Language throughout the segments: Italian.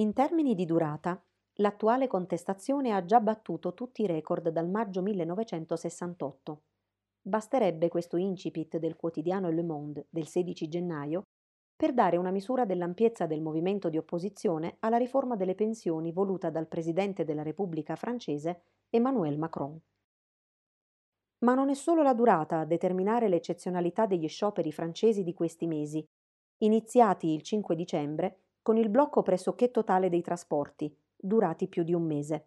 In termini di durata, l'attuale contestazione ha già battuto tutti i record dal maggio 1968. Basterebbe questo incipit del quotidiano Le Monde del 16 gennaio per dare una misura dell'ampiezza del movimento di opposizione alla riforma delle pensioni voluta dal Presidente della Repubblica francese Emmanuel Macron. Ma non è solo la durata a determinare l'eccezionalità degli scioperi francesi di questi mesi, iniziati il 5 dicembre con il blocco pressoché totale dei trasporti, durati più di un mese.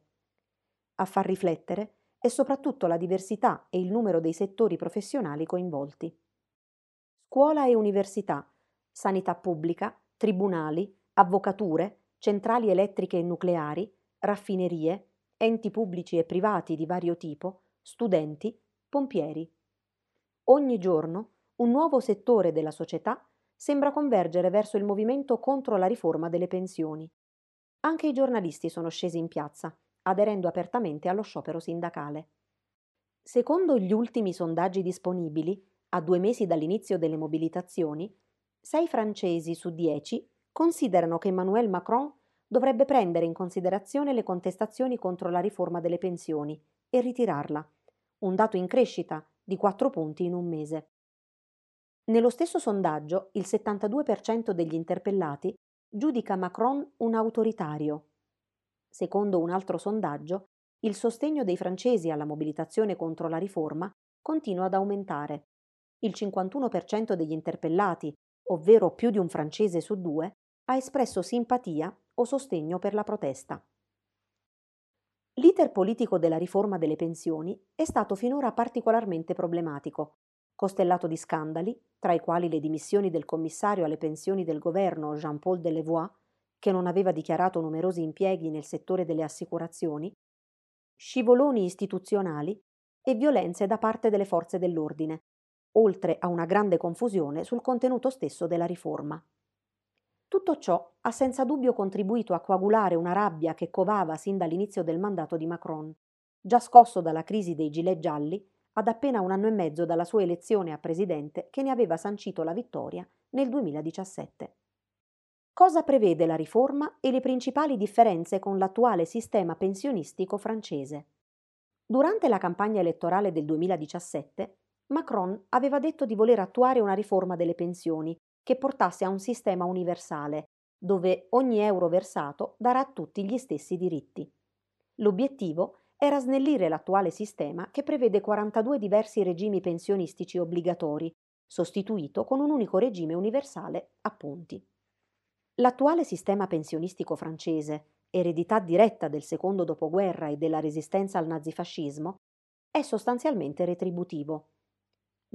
A far riflettere è soprattutto la diversità e il numero dei settori professionali coinvolti. Scuola e università, sanità pubblica, tribunali, avvocature, centrali elettriche e nucleari, raffinerie, enti pubblici e privati di vario tipo, studenti, pompieri. Ogni giorno un nuovo settore della società sembra convergere verso il movimento contro la riforma delle pensioni. Anche i giornalisti sono scesi in piazza, aderendo apertamente allo sciopero sindacale. Secondo gli ultimi sondaggi disponibili, a due mesi dall'inizio delle mobilitazioni, sei francesi su dieci considerano che Emmanuel Macron dovrebbe prendere in considerazione le contestazioni contro la riforma delle pensioni e ritirarla un dato in crescita di 4 punti in un mese. Nello stesso sondaggio il 72% degli interpellati giudica Macron un autoritario. Secondo un altro sondaggio, il sostegno dei francesi alla mobilitazione contro la riforma continua ad aumentare. Il 51% degli interpellati, ovvero più di un francese su due, ha espresso simpatia o sostegno per la protesta. L'iter politico della riforma delle pensioni è stato finora particolarmente problematico, costellato di scandali, tra i quali le dimissioni del commissario alle pensioni del governo Jean-Paul Delevoye, che non aveva dichiarato numerosi impieghi nel settore delle assicurazioni, scivoloni istituzionali e violenze da parte delle forze dell'ordine, oltre a una grande confusione sul contenuto stesso della riforma. Tutto ciò ha senza dubbio contribuito a coagulare una rabbia che covava sin dall'inizio del mandato di Macron, già scosso dalla crisi dei gilet gialli ad appena un anno e mezzo dalla sua elezione a presidente che ne aveva sancito la vittoria nel 2017. Cosa prevede la riforma e le principali differenze con l'attuale sistema pensionistico francese? Durante la campagna elettorale del 2017, Macron aveva detto di voler attuare una riforma delle pensioni che portasse a un sistema universale, dove ogni euro versato darà a tutti gli stessi diritti. L'obiettivo era snellire l'attuale sistema che prevede 42 diversi regimi pensionistici obbligatori, sostituito con un unico regime universale a punti. L'attuale sistema pensionistico francese, eredità diretta del secondo dopoguerra e della resistenza al nazifascismo, è sostanzialmente retributivo.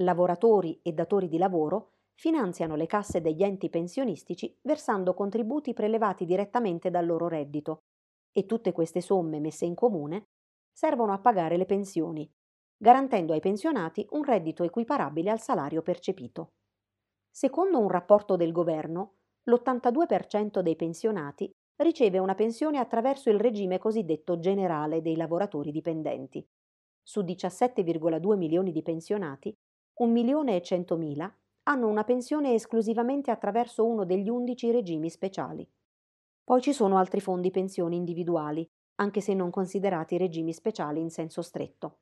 Lavoratori e datori di lavoro finanziano le casse degli enti pensionistici versando contributi prelevati direttamente dal loro reddito e tutte queste somme messe in comune servono a pagare le pensioni, garantendo ai pensionati un reddito equiparabile al salario percepito. Secondo un rapporto del governo, l'82% dei pensionati riceve una pensione attraverso il regime cosiddetto generale dei lavoratori dipendenti. Su 17,2 milioni di pensionati, 1 milione e 100 mila hanno una pensione esclusivamente attraverso uno degli undici regimi speciali. Poi ci sono altri fondi pensioni individuali, anche se non considerati regimi speciali in senso stretto.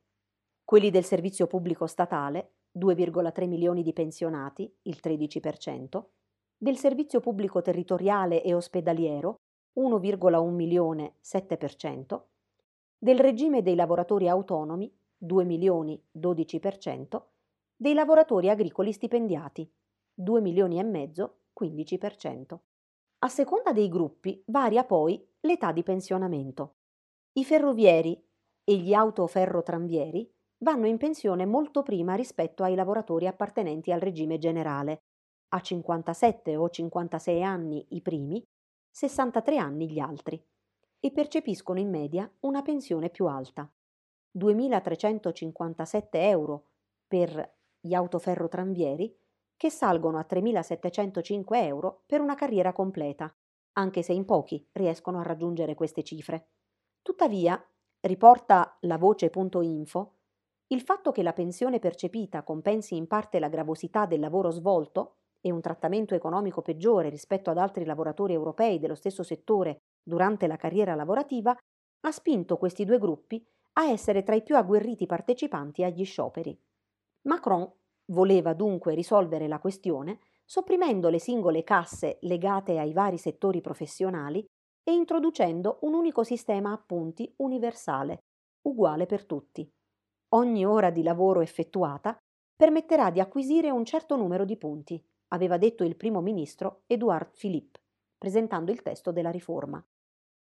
Quelli del servizio pubblico statale, 2,3 milioni di pensionati, il 13%, del servizio pubblico territoriale e ospedaliero, 1,1 milione, 7%, del regime dei lavoratori autonomi, 2 milioni, 12%, dei lavoratori agricoli stipendiati, 2 milioni e mezzo, 15%. A seconda dei gruppi varia poi l'età di pensionamento. I ferrovieri e gli autoferrotranvieri vanno in pensione molto prima rispetto ai lavoratori appartenenti al regime generale, a 57 o 56 anni i primi, 63 anni gli altri, e percepiscono in media una pensione più alta, 2.357 euro per gli autoferrotranvieri, che salgono a 3.705 euro per una carriera completa, anche se in pochi riescono a raggiungere queste cifre. Tuttavia, riporta la voce.info, il fatto che la pensione percepita compensi in parte la gravosità del lavoro svolto e un trattamento economico peggiore rispetto ad altri lavoratori europei dello stesso settore durante la carriera lavorativa, ha spinto questi due gruppi a essere tra i più agguerriti partecipanti agli scioperi. Macron voleva dunque risolvere la questione sopprimendo le singole casse legate ai vari settori professionali e introducendo un unico sistema a punti universale, uguale per tutti. Ogni ora di lavoro effettuata permetterà di acquisire un certo numero di punti, aveva detto il primo ministro Edouard Philippe, presentando il testo della riforma.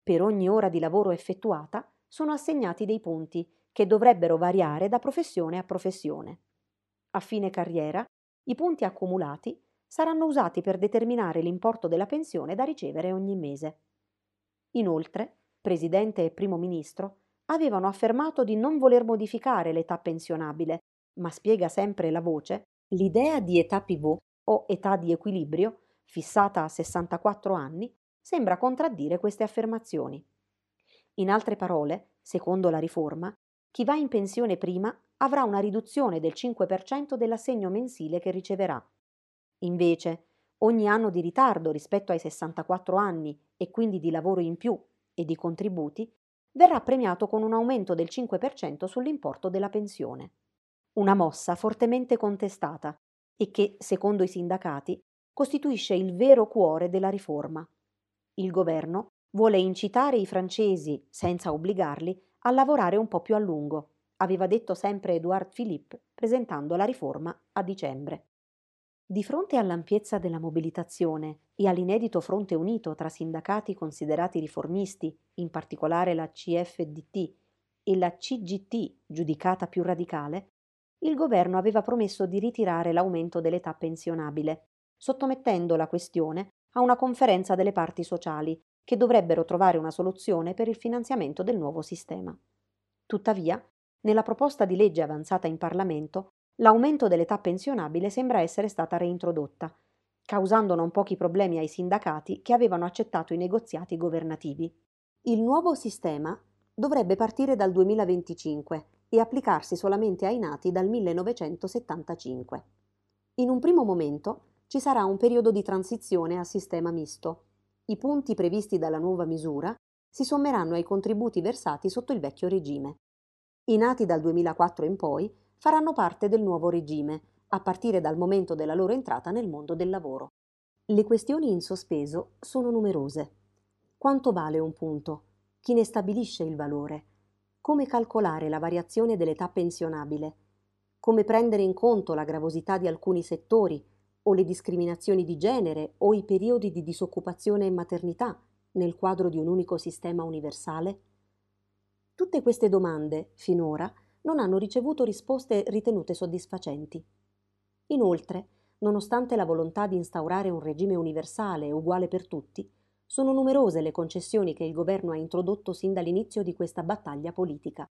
Per ogni ora di lavoro effettuata sono assegnati dei punti che dovrebbero variare da professione a professione. A fine carriera, i punti accumulati saranno usati per determinare l'importo della pensione da ricevere ogni mese. Inoltre, Presidente e Primo Ministro avevano affermato di non voler modificare l'età pensionabile, ma spiega sempre la voce, l'idea di età pivot o età di equilibrio, fissata a 64 anni, sembra contraddire queste affermazioni. In altre parole, secondo la riforma, chi va in pensione prima avrà una riduzione del 5% dell'assegno mensile che riceverà. Invece, ogni anno di ritardo rispetto ai 64 anni e quindi di lavoro in più e di contributi verrà premiato con un aumento del 5% sull'importo della pensione. Una mossa fortemente contestata e che, secondo i sindacati, costituisce il vero cuore della riforma. Il governo vuole incitare i francesi, senza obbligarli, a lavorare un po' più a lungo, aveva detto sempre Edouard Philippe presentando la riforma a dicembre. Di fronte all'ampiezza della mobilitazione e all'inedito fronte unito tra sindacati considerati riformisti, in particolare la CFDT, e la CGT, giudicata più radicale, il governo aveva promesso di ritirare l'aumento dell'età pensionabile, sottomettendo la questione a una conferenza delle parti sociali, che dovrebbero trovare una soluzione per il finanziamento del nuovo sistema. Tuttavia, nella proposta di legge avanzata in Parlamento l'aumento dell'età pensionabile sembra essere stata reintrodotta, causando non pochi problemi ai sindacati che avevano accettato i negoziati governativi. Il nuovo sistema dovrebbe partire dal 2025 e applicarsi solamente ai nati dal 1975. In un primo momento ci sarà un periodo di transizione a sistema misto. I punti previsti dalla nuova misura si sommeranno ai contributi versati sotto il vecchio regime. I nati dal 2004 in poi faranno parte del nuovo regime, a partire dal momento della loro entrata nel mondo del lavoro. Le questioni in sospeso sono numerose. Quanto vale un punto? Chi ne stabilisce il valore? Come calcolare la variazione dell'età pensionabile? Come prendere in conto la gravosità di alcuni settori o le discriminazioni di genere o i periodi di disoccupazione e maternità nel quadro di un unico sistema universale? Tutte queste domande, finora, non hanno ricevuto risposte ritenute soddisfacenti. Inoltre, nonostante la volontà di instaurare un regime universale uguale per tutti, sono numerose le concessioni che il governo ha introdotto sin dall'inizio di questa battaglia politica.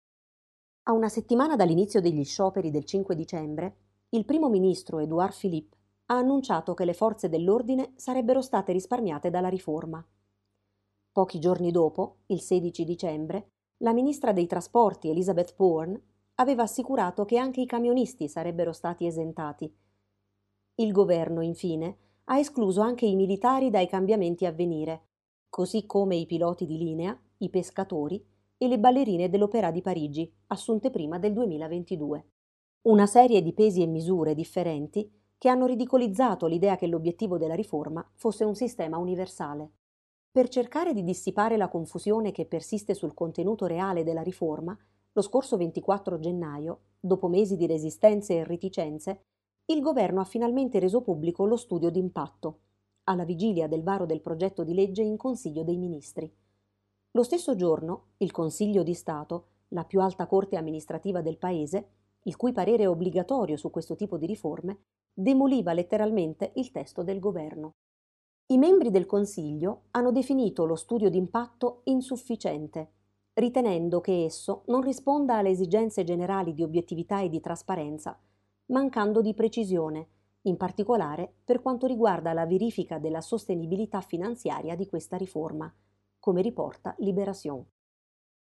A una settimana dall'inizio degli scioperi del 5 dicembre, il primo ministro Edouard Philippe ha annunciato che le forze dell'ordine sarebbero state risparmiate dalla riforma. Pochi giorni dopo, il 16 dicembre, la ministra dei trasporti Elizabeth Bourne aveva assicurato che anche i camionisti sarebbero stati esentati. Il governo, infine, ha escluso anche i militari dai cambiamenti a venire, così come i piloti di linea, i pescatori e le ballerine dell'Opera di Parigi, assunte prima del 2022. Una serie di pesi e misure differenti che hanno ridicolizzato l'idea che l'obiettivo della riforma fosse un sistema universale. Per cercare di dissipare la confusione che persiste sul contenuto reale della riforma, lo scorso 24 gennaio, dopo mesi di resistenze e reticenze, il governo ha finalmente reso pubblico lo studio d'impatto, alla vigilia del varo del progetto di legge in Consiglio dei Ministri. Lo stesso giorno, il Consiglio di Stato, la più alta corte amministrativa del Paese, il cui parere è obbligatorio su questo tipo di riforme, demoliva letteralmente il testo del governo. I membri del Consiglio hanno definito lo studio d'impatto insufficiente ritenendo che esso non risponda alle esigenze generali di obiettività e di trasparenza, mancando di precisione, in particolare per quanto riguarda la verifica della sostenibilità finanziaria di questa riforma, come riporta Libération.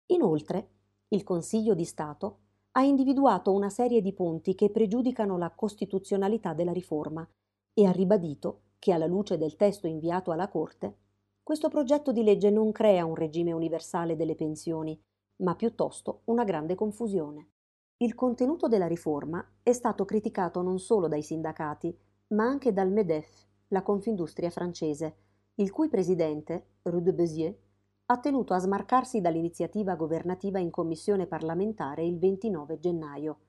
Inoltre, il Consiglio di Stato ha individuato una serie di punti che pregiudicano la costituzionalità della riforma e ha ribadito che alla luce del testo inviato alla Corte, questo progetto di legge non crea un regime universale delle pensioni, ma piuttosto una grande confusione. Il contenuto della riforma è stato criticato non solo dai sindacati, ma anche dal MEDEF, la Confindustria francese, il cui presidente, Rue de Béziers, ha tenuto a smarcarsi dall'iniziativa governativa in commissione parlamentare il 29 gennaio.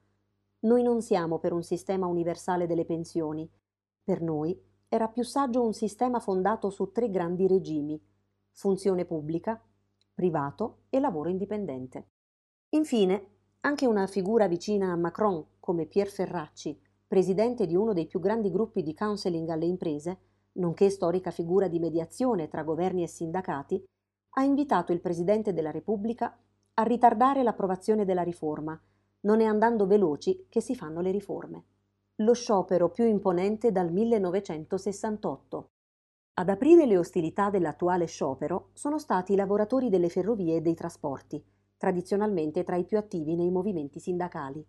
Noi non siamo per un sistema universale delle pensioni. Per noi era più saggio un sistema fondato su tre grandi regimi, funzione pubblica, privato e lavoro indipendente. Infine, anche una figura vicina a Macron come Pier Ferracci, presidente di uno dei più grandi gruppi di counseling alle imprese, nonché storica figura di mediazione tra governi e sindacati, ha invitato il Presidente della Repubblica a ritardare l'approvazione della riforma. Non è andando veloci che si fanno le riforme. Lo sciopero più imponente dal 1968. Ad aprire le ostilità dell'attuale sciopero sono stati i lavoratori delle ferrovie e dei trasporti, tradizionalmente tra i più attivi nei movimenti sindacali.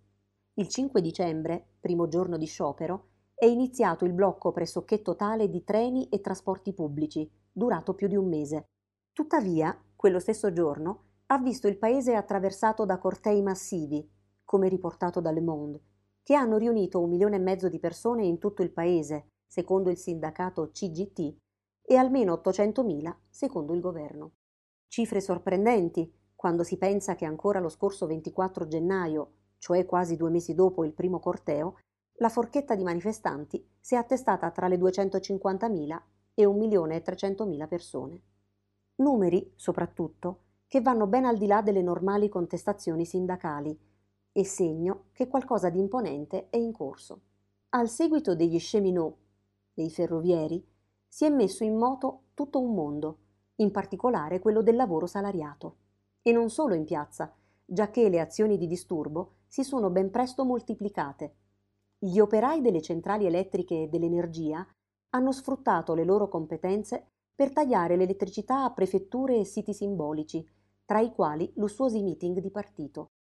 Il 5 dicembre, primo giorno di sciopero, è iniziato il blocco pressoché totale di treni e trasporti pubblici, durato più di un mese. Tuttavia, quello stesso giorno, ha visto il paese attraversato da cortei massivi, come riportato da Le Monde, che hanno riunito un milione e mezzo di persone in tutto il paese, secondo il sindacato CGT, e almeno 800.000 secondo il governo. Cifre sorprendenti quando si pensa che ancora lo scorso 24 gennaio, cioè quasi due mesi dopo il primo corteo, la forchetta di manifestanti si è attestata tra le 250.000 e 1.300.000 persone. Numeri, soprattutto, che vanno ben al di là delle normali contestazioni sindacali e segno che qualcosa di imponente è in corso. Al seguito degli cheminot, dei ferrovieri, si è messo in moto tutto un mondo, in particolare quello del lavoro salariato. E non solo in piazza, giacché le azioni di disturbo si sono ben presto moltiplicate. Gli operai delle centrali elettriche e dell'energia hanno sfruttato le loro competenze per tagliare l'elettricità a prefetture e siti simbolici, tra i quali lussuosi meeting di partito.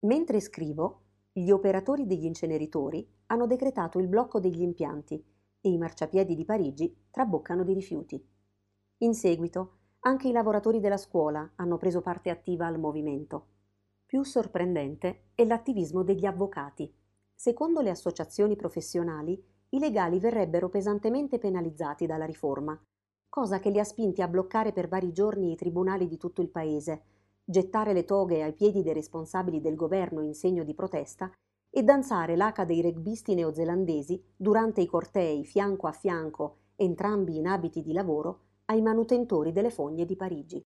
Mentre scrivo, gli operatori degli inceneritori hanno decretato il blocco degli impianti e i marciapiedi di Parigi traboccano di rifiuti. In seguito, anche i lavoratori della scuola hanno preso parte attiva al movimento. Più sorprendente è l'attivismo degli avvocati. Secondo le associazioni professionali, i legali verrebbero pesantemente penalizzati dalla riforma, cosa che li ha spinti a bloccare per vari giorni i tribunali di tutto il paese, gettare le toghe ai piedi dei responsabili del governo in segno di protesta e danzare l'H dei rugbisti neozelandesi durante i cortei fianco a fianco, entrambi in abiti di lavoro, ai manutentori delle fogne di Parigi.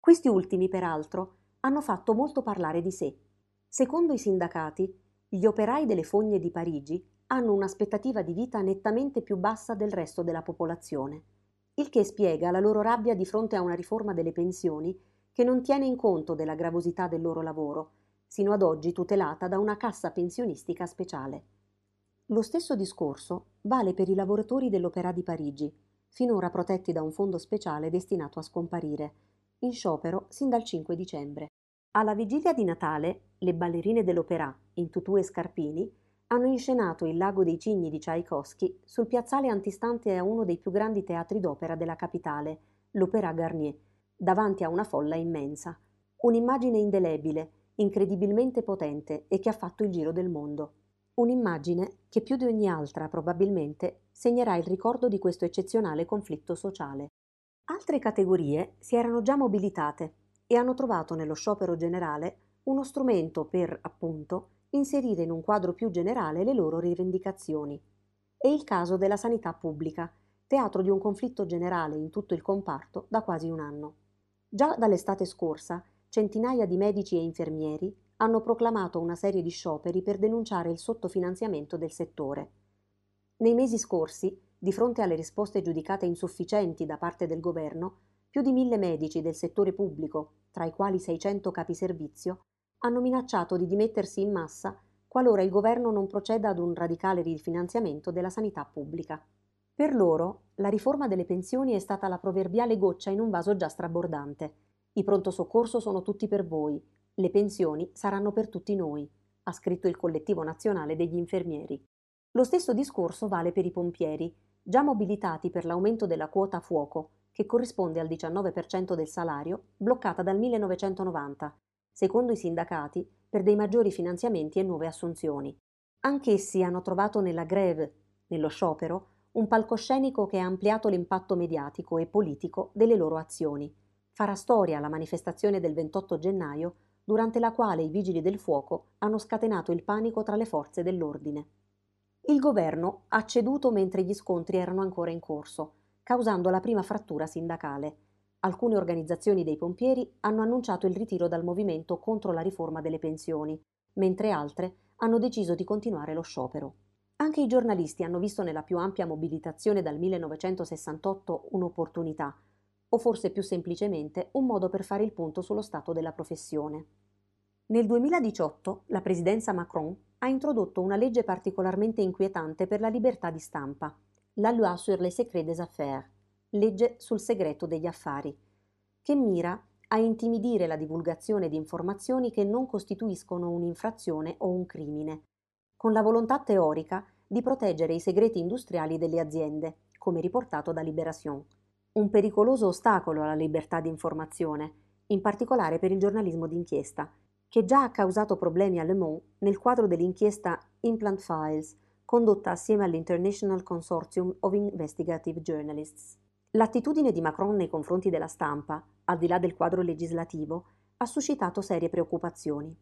Questi ultimi, peraltro, hanno fatto molto parlare di sé. Secondo i sindacati, gli operai delle fogne di Parigi hanno un'aspettativa di vita nettamente più bassa del resto della popolazione il che spiega la loro rabbia di fronte a una riforma delle pensioni che non tiene in conto della gravosità del loro lavoro, sino ad oggi tutelata da una cassa pensionistica speciale. Lo stesso discorso vale per i lavoratori dell'Opera di Parigi, finora protetti da un fondo speciale destinato a scomparire, in sciopero sin dal 5 dicembre. Alla vigilia di Natale, le ballerine dell'Opera, in tutù e scarpini, hanno inscenato Il lago dei cigni di Tchaikovsky sul piazzale antistante a uno dei più grandi teatri d'opera della capitale, l'Opéra Garnier, davanti a una folla immensa. Un'immagine indelebile, incredibilmente potente e che ha fatto il giro del mondo. Un'immagine che più di ogni altra probabilmente segnerà il ricordo di questo eccezionale conflitto sociale. Altre categorie si erano già mobilitate e hanno trovato nello sciopero generale uno strumento per, appunto, inserire in un quadro più generale le loro rivendicazioni. È il caso della sanità pubblica, teatro di un conflitto generale in tutto il comparto da quasi un anno. Già dall'estate scorsa, centinaia di medici e infermieri hanno proclamato una serie di scioperi per denunciare il sottofinanziamento del settore. Nei mesi scorsi, di fronte alle risposte giudicate insufficienti da parte del governo, più di mille medici del settore pubblico, tra i quali 600 capi servizio, hanno minacciato di dimettersi in massa qualora il governo non proceda ad un radicale rifinanziamento della sanità pubblica. Per loro, la riforma delle pensioni è stata la proverbiale goccia in un vaso già strabordante. I pronto soccorso sono tutti per voi, le pensioni saranno per tutti noi, ha scritto il collettivo nazionale degli infermieri. Lo stesso discorso vale per i pompieri, già mobilitati per l'aumento della quota fuoco, che corrisponde al 19% del salario, bloccata dal 1990, secondo i sindacati, per dei maggiori finanziamenti e nuove assunzioni. Anch'essi hanno trovato nella greve, nello sciopero, un palcoscenico che ha ampliato l'impatto mediatico e politico delle loro azioni. Farà storia la manifestazione del 28 gennaio, durante la quale i vigili del fuoco hanno scatenato il panico tra le forze dell'ordine. Il governo ha ceduto mentre gli scontri erano ancora in corso, causando la prima frattura sindacale. Alcune organizzazioni dei pompieri hanno annunciato il ritiro dal movimento contro la riforma delle pensioni, mentre altre hanno deciso di continuare lo sciopero. Anche i giornalisti hanno visto nella più ampia mobilitazione dal 1968 un'opportunità, o forse più semplicemente un modo per fare il punto sullo stato della professione. Nel 2018 la presidenza Macron ha introdotto una legge particolarmente inquietante per la libertà di stampa, la Loi sur les secrets des affaires, legge sul segreto degli affari, che mira a intimidire la divulgazione di informazioni che non costituiscono un'infrazione o un crimine, con la volontà teorica di proteggere i segreti industriali delle aziende, come riportato da Libération. Un pericoloso ostacolo alla libertà di informazione, in particolare per il giornalismo d'inchiesta, che già ha causato problemi a Le Monde nel quadro dell'inchiesta Implant Files, condotta assieme all'International Consortium of Investigative Journalists. L'attitudine di Macron nei confronti della stampa, al di là del quadro legislativo, ha suscitato serie preoccupazioni.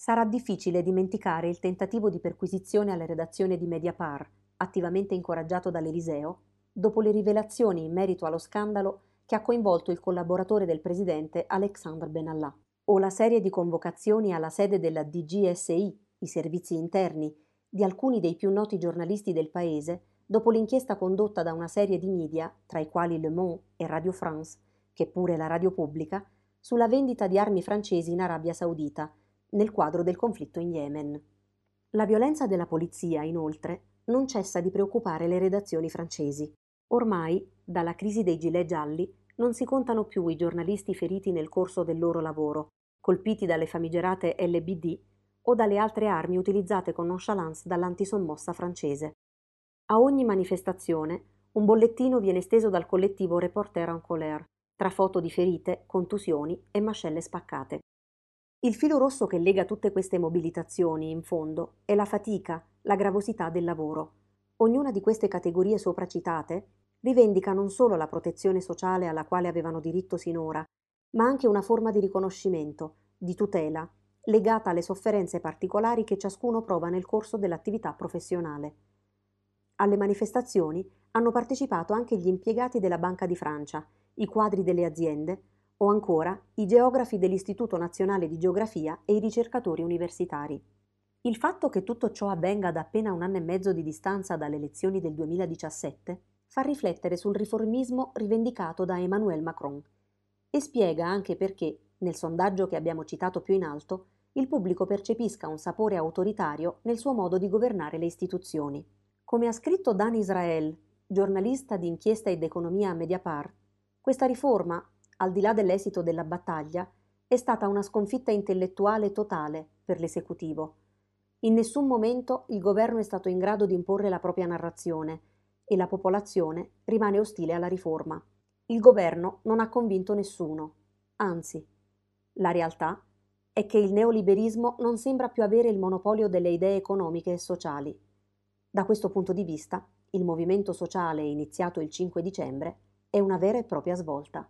Sarà difficile dimenticare il tentativo di perquisizione alla redazione di Mediapart, attivamente incoraggiato dall'Eliseo, dopo le rivelazioni in merito allo scandalo che ha coinvolto il collaboratore del presidente Alexandre Benalla, o la serie di convocazioni alla sede della DGSI, i servizi interni, di alcuni dei più noti giornalisti del paese dopo l'inchiesta condotta da una serie di media, tra i quali Le Monde e Radio France, che pure la radio pubblica, sulla vendita di armi francesi in Arabia Saudita, nel quadro del conflitto in Yemen. La violenza della polizia, inoltre, non cessa di preoccupare le redazioni francesi. Ormai, dalla crisi dei gilet gialli, non si contano più i giornalisti feriti nel corso del loro lavoro, colpiti dalle famigerate LBD o dalle altre armi utilizzate con nonchalance dall'antisommossa francese. A ogni manifestazione un bollettino viene steso dal collettivo Reporter en colère, tra foto di ferite, contusioni e mascelle spaccate. Il filo rosso che lega tutte queste mobilitazioni, in fondo, è la fatica, la gravosità del lavoro. Ognuna di queste categorie sopracitate rivendica non solo la protezione sociale alla quale avevano diritto sinora, ma anche una forma di riconoscimento, di tutela, legata alle sofferenze particolari che ciascuno prova nel corso dell'attività professionale. Alle manifestazioni hanno partecipato anche gli impiegati della Banca di Francia, i quadri delle aziende o ancora i geografi dell'Istituto Nazionale di Geografia e i ricercatori universitari. Il fatto che tutto ciò avvenga ad appena un anno e mezzo di distanza dalle elezioni del 2017 fa riflettere sul riformismo rivendicato da Emmanuel Macron e spiega anche perché, nel sondaggio che abbiamo citato più in alto, il pubblico percepisca un sapore autoritario nel suo modo di governare le istituzioni. Come ha scritto Dan Israel, giornalista di inchiesta ed economia a Mediapart, questa riforma, al di là dell'esito della battaglia, è stata una sconfitta intellettuale totale per l'esecutivo. In nessun momento il governo è stato in grado di imporre la propria narrazione e la popolazione rimane ostile alla riforma. Il governo non ha convinto nessuno, anzi, la realtà è che il neoliberismo non sembra più avere il monopolio delle idee economiche e sociali. Da questo punto di vista, il movimento sociale iniziato il 5 dicembre è una vera e propria svolta.